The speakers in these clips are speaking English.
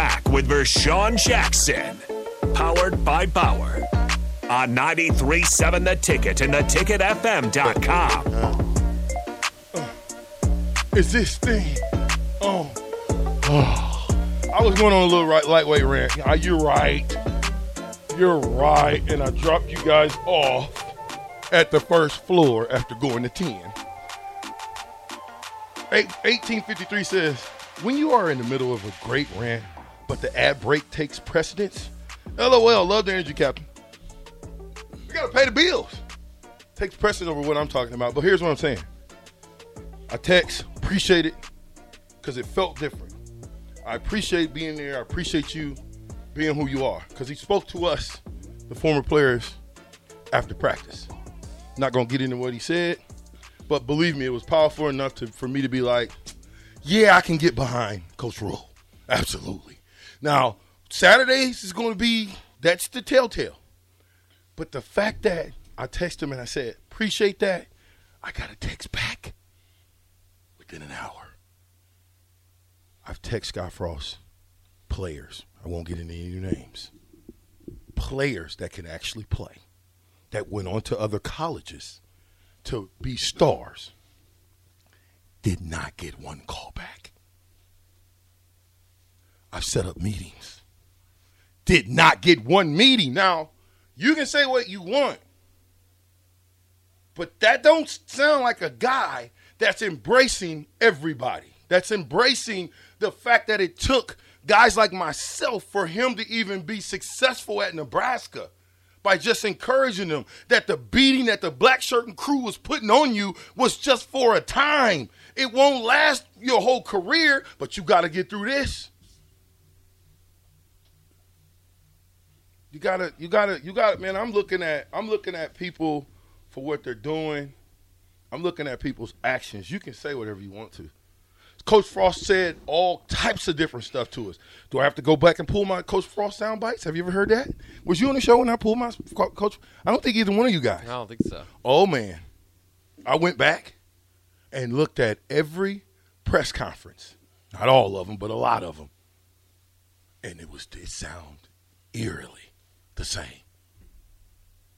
back with Vershawn Jackson. Powered by Bauer. On 93.7 The Ticket and theticketfm.com. Uh, is this thing. Oh. oh. I was going on a little right, lightweight rant. Yeah, you're right. You're right. And I dropped you guys off at the first floor after going to 10. 1853 says, when you are in the middle of a great rant, but the ad break takes precedence, LOL, love the energy, Captain. You got to pay the bills. Takes precedence over what I'm talking about. But here's what I'm saying. I text, appreciate it, because it felt different. I appreciate being there. I appreciate you being who you are, because he spoke to us, the former players, after practice. Not gonna get into what he said, but believe me, it was powerful enough to, for me to be like, yeah, I can get behind Coach Rhule. Absolutely. Now, Saturdays is going to be, that's the telltale. But the fact that I texted him and I said, appreciate that, I got a text back within an hour. I've texted Scott Frost players. I won't get into any names. Players that can actually play, that went on to other colleges to be stars, did not get one call back. I've set up meetings, did not get one meeting. Now, you can say what you want, but that don't sound like a guy that's embracing everybody. That's embracing the fact that it took guys like myself for him to even be successful at Nebraska by just encouraging them that the beating that the black shirt and crew was putting on you was just for a time. It won't last your whole career, but you got to get through this. You gotta, you gotta, you gotta, man. I'm looking at, I'm looking at people for what they're doing. I'm looking at people's actions. You can say whatever you want to. Coach Frost said all types of different stuff to us. Do I have to go back and pull my Coach Frost sound bites? Have you ever heard that? Was you on the show when I pulled my coach? I don't think either one of you guys. I don't think so. Oh man, I went back and looked at every press conference. Not all of them, but a lot of them, and it was it sound eerily the same.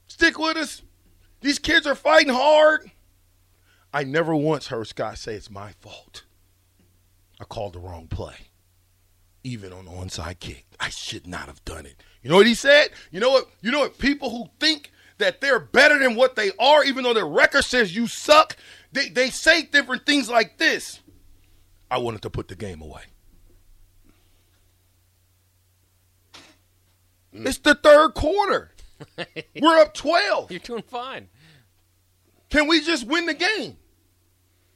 Stick with us. These kids are fighting hard. I never once heard Scott say it's my fault. I called the wrong play. Even on the onside kick. I should not have done it. You know what he said? You know what? You know what? People who think that they're better than what they are, even though their record says you suck, they, they say different things like this. I wanted to put the game away. Mm. It's the third quarter. We're up 12. You're doing fine. Can we just win the game?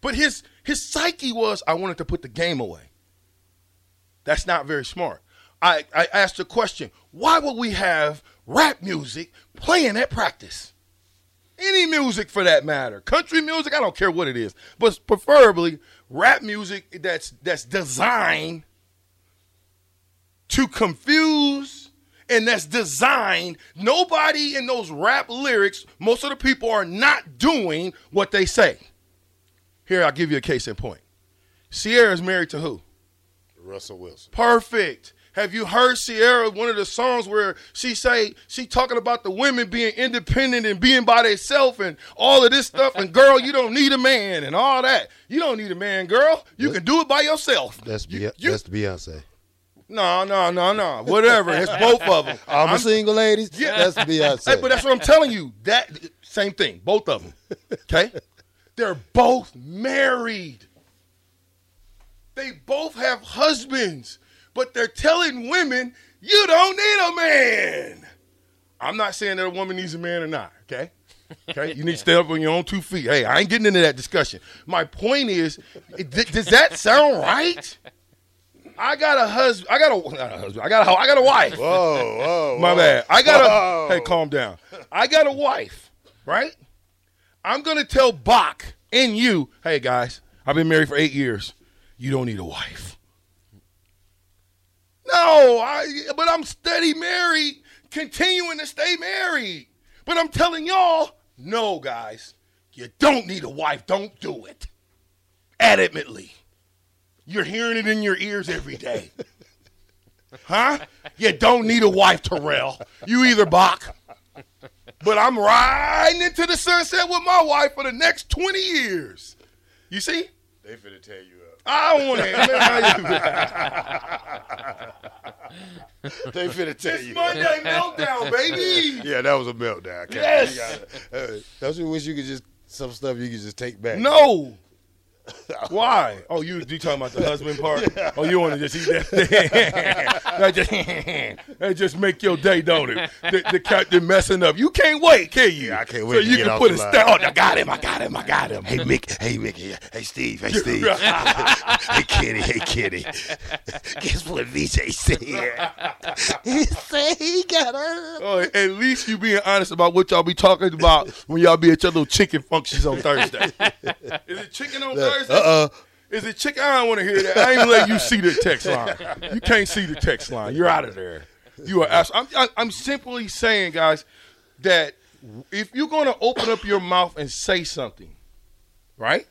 But his his psyche was, I wanted to put the game away. That's not very smart. I, I asked a question why would we have rap music playing at practice? Any music for that matter. Country music, I don't care what it is. But preferably rap music that's that's designed to confuse and that's designed. Nobody in those rap lyrics, most of the people are not doing what they say. Here, I'll give you a case in point. Is married to who? Russell Wilson. Perfect. Have you heard Ciara, one of the songs where she say she talking about the women being independent and being by themselves and all of this stuff and girl, you don't need a man and all that. You don't need a man, girl. You can do it by yourself. That's you, you, that's Beyonce. No, no, no, no. Whatever. It's both of them. I'm, I'm single, ladies. Yeah. That's Beyonce. Hey, but that's what I'm telling you. That same thing. Both of them. Okay. They're both married. They both have husbands, but they're telling women, you don't need a man. I'm not saying that a woman needs a man or not, okay? Okay, you need to stand up on your own two feet. Hey, I ain't getting into that discussion. My point is, does that sound right? I got a husband. I got a, not a husband. I got a, I got a wife. Whoa, whoa, My whoa. bad. I got a. Hey, calm down. I got a wife, right? I'm gonna tell Bach and you, hey guys, I've been married for eight years. You don't need a wife. No, I but I'm steady married, continuing to stay married. But I'm telling y'all, no, guys, you don't need a wife. Don't do it. Adamantly. You're hearing it in your ears every day. Huh? You don't need a wife, Terrell. You either, Bach. But I'm riding into the sunset with my wife for the next 20 years. You see? They finna tear you up. I don't want to. They finna tear you up. This Monday meltdown, baby. Yeah, that was a meltdown. Yes. Gotta- uh, Don't you wish you could just some stuff you could just take back? No. Why? Oh, you you talking about the husband part? Oh, you want to just eat that? that, just, that just make your day, don't it? The, the captain messing up. You can't wait, can you? Yeah, I can't So wait to you can put a star. Oh, I got him. I got him. I got him. Hey Mick, hey Mickey, hey Steve, hey Steve, hey Kitty, hey Kitty. Guess what VJ said? he said he got her. Oh, at least you being honest about what y'all be talking about when y'all be at your little chicken functions on Thursday. Is it chicken on Thursday? Uh uh Is it chicken? I don't want to hear that. I ain't let you see the text line. You can't see the text line. You're out of there. You are. I'm, I'm simply saying, guys, that if you're going to open up your mouth and say something, right?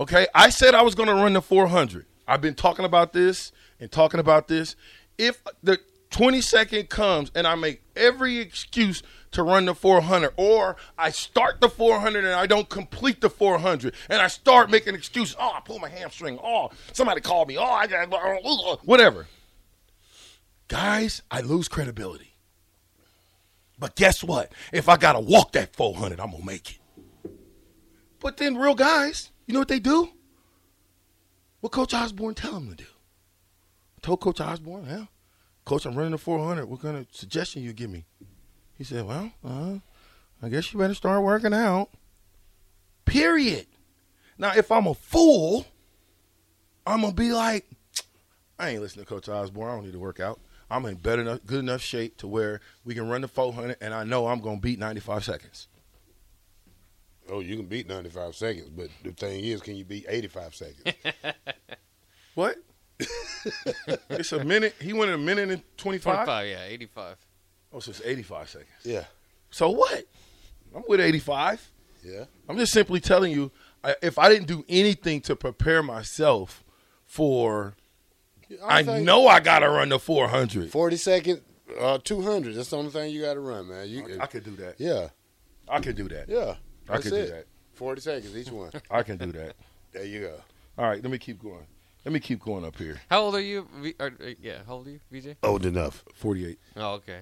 Okay. I said I was going to run the 400. I've been talking about this and talking about this. If the 20 second comes and I make every excuse to run the 400, or I start the 400 and I don't complete the 400, and I start making excuses. Oh, I pulled my hamstring. Oh, somebody called me. Oh, I got whatever. Guys, I lose credibility. But guess what? If I gotta walk that 400, I'm gonna make it. But then, real guys, you know what they do? What Coach Osborne tell them to do? I told Coach Osborne, yeah, Coach, I'm running the 400. What kind of suggestion you give me? He said, well, uh, I guess you better start working out. Period. Now, if I'm a fool, I'm gonna be like, I ain't listening to Coach Osborne. I don't need to work out. I'm in better enough, good enough shape to where we can run the 400, and I know I'm gonna beat 95 seconds. Oh, you can beat 95 seconds, but the thing is, can you beat 85 seconds? What? it's a minute. He went in a minute and 25. 25, yeah, 85. Oh, so it's 85 seconds. yeah, So what? I'm with 85. yeah. I'm just simply telling you, I, if I didn't do anything to prepare myself for, I think know I got to run the 400. 40 seconds, uh, 200. That's the only thing you got to run, man. You, I could do that. yeah, I could do that. yeah. I That's could do that. 40 seconds each one. I can do that. There you go. All right, let me keep going. Let me keep going up here. How old are you? V- or, uh, yeah, how old are you, VJ? Old enough. 48. Oh, okay.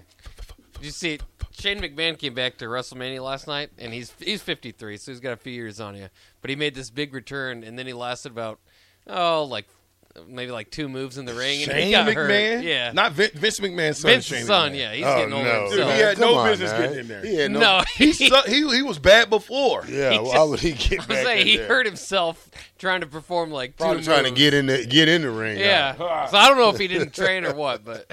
Did you see Shane McMahon came back to WrestleMania last night, and he's he's 53, so he's got a few years on you. But he made this big return, and then he lasted about oh, like maybe like two moves in the ring, and he Shane got McMahon? hurt. Yeah, Not Vin- Vince McMahon's son. Vince's Shane son. McMahon. Yeah, he's oh, getting older no. Dude, he had Come no on, business man. getting in there. He had no. no, He, su- he, he was bad before. Yeah, He why would he get I was back saying in he there? hurt himself trying to perform like two Probably trying to get in the get in the ring. Yeah, so I don't know if he didn't train or what, but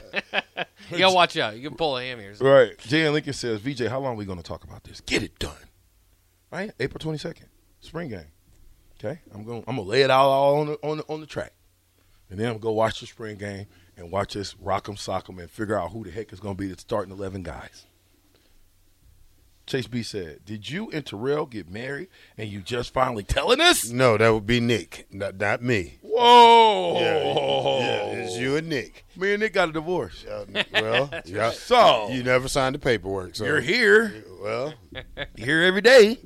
you gotta watch out. You can pull a hammy or something. Right. Jan Lincoln says, VJ, how long are we going to talk about this? Get it done. Right? April 22nd, spring game. Okay? I'm going I'm gonna lay it out all on the, on the, on the track. And then I'm go watch the spring game and watch us rock 'em, sock 'em, and figure out who the heck is going to be the starting 11 guys. Chase B said, Did you and Terrell get married and you just finally telling us? No, that would be Nick, not, not me. Whoa. Yeah, it's you and Nick. Me and Nick got a divorce. Uh, well, yeah, So, you never signed the paperwork, so you're here. Well, Here every day.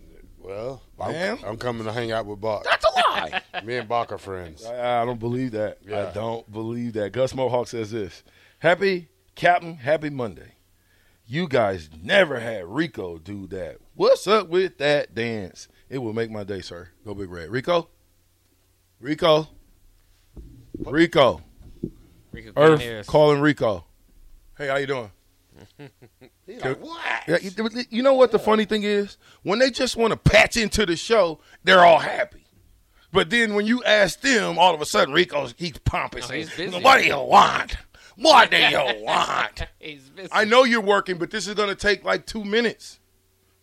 Well, I'm, I'm coming to hang out with Bach. That's a lie. Me and Bach are friends. I, I don't believe that. I don't believe that. Gus Mohawk says this. Happy Captain, happy Monday. You guys never had Rico do that. What's up with that dance? It will make my day, sir. Go Big Red. Rico? Rico? Rico. Rico can't hear Earth calling Rico. Hey, how you doing? He's like, what? Yeah, you- you know what the funny thing is? When they just want to patch into the show, they're all happy. But then when you ask them, all of a sudden Rico's he's pompous. Oh, he's busy. What do you want? What do you want? He's busy. I know you're working, but this is going to take like two minutes.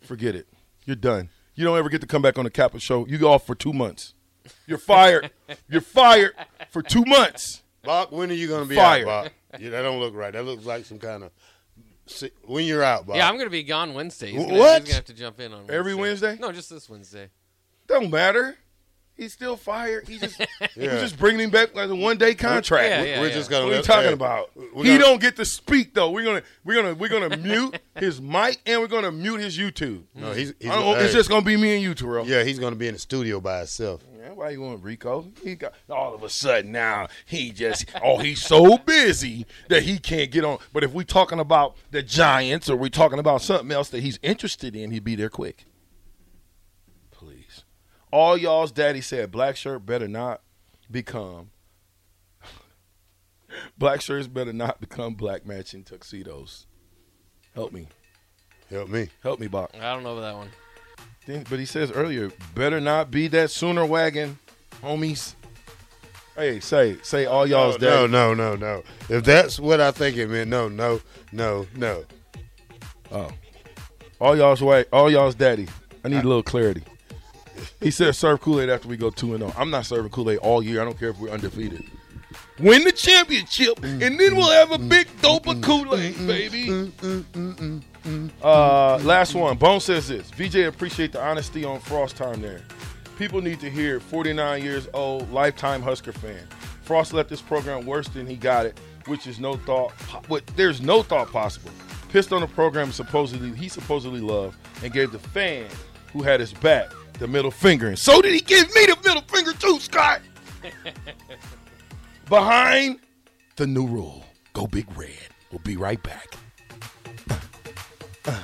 Forget it. You're done. You don't ever get to come back on the Kappa show. You go off for two months. You're fired. You're fired for two months. Bob, when are you going to be Fire. out, Bach? Yeah, that don't look right. That looks like some kind of. Si- When you're out, Bach. Yeah, I'm gonna be gone Wednesday. He's gonna, what? He's gonna have to jump in on Every Wednesday? No, just this Wednesday. Don't matter. He's still fired. He just Yeah. just bringing him back like a one day contract. Yeah, What- yeah, We're just gonna. What are you talking hey, about? He gonna- don't get to speak though. We're gonna we're gonna we're gonna mute his mic and we're gonna mute his YouTube. No, he's. he's don't, it's hey, just gonna be me and you, Terrell. Yeah, he's gonna be in the studio by himself. Yeah, why you want Rico? He got all of a sudden now he just oh he's so busy that he can't get on. But if we're talking about the Giants or we're talking about something else that he's interested in, he'd be there quick. Please, all y'all's daddy said black shirt better not become black shirts better not become black matching tuxedos. Help me, Help me. help me, Bob. I don't know about that one. Then- But he says earlier, better not be that sooner wagon, homies. Hey, say, say all y'all's no, daddy. no, no, no. If that's what I think it meant, no, no, no, no. Oh, all y'all's way, all y'all's daddy. I need a little clarity. He said serve Kool Aid after we go two and zero. I'm not serving Kool Aid all year. I don't care if we're undefeated. Win the championship, mm, and then we'll mm, have a mm, big dope of Kool Aid, baby. Uh, last one. Bone says this. VJ appreciate the honesty on Frost time there. People need to hear 49 years old, lifetime Husker fan. Frost left this program worse than he got it, which is no thought. What there's no thought possible. Pissed on the program supposedly he supposedly loved and gave the fan who had his back the middle finger, and so did he give me the middle finger too, Scott. Behind the new rule, go big red. We'll be right back. Uh, uh.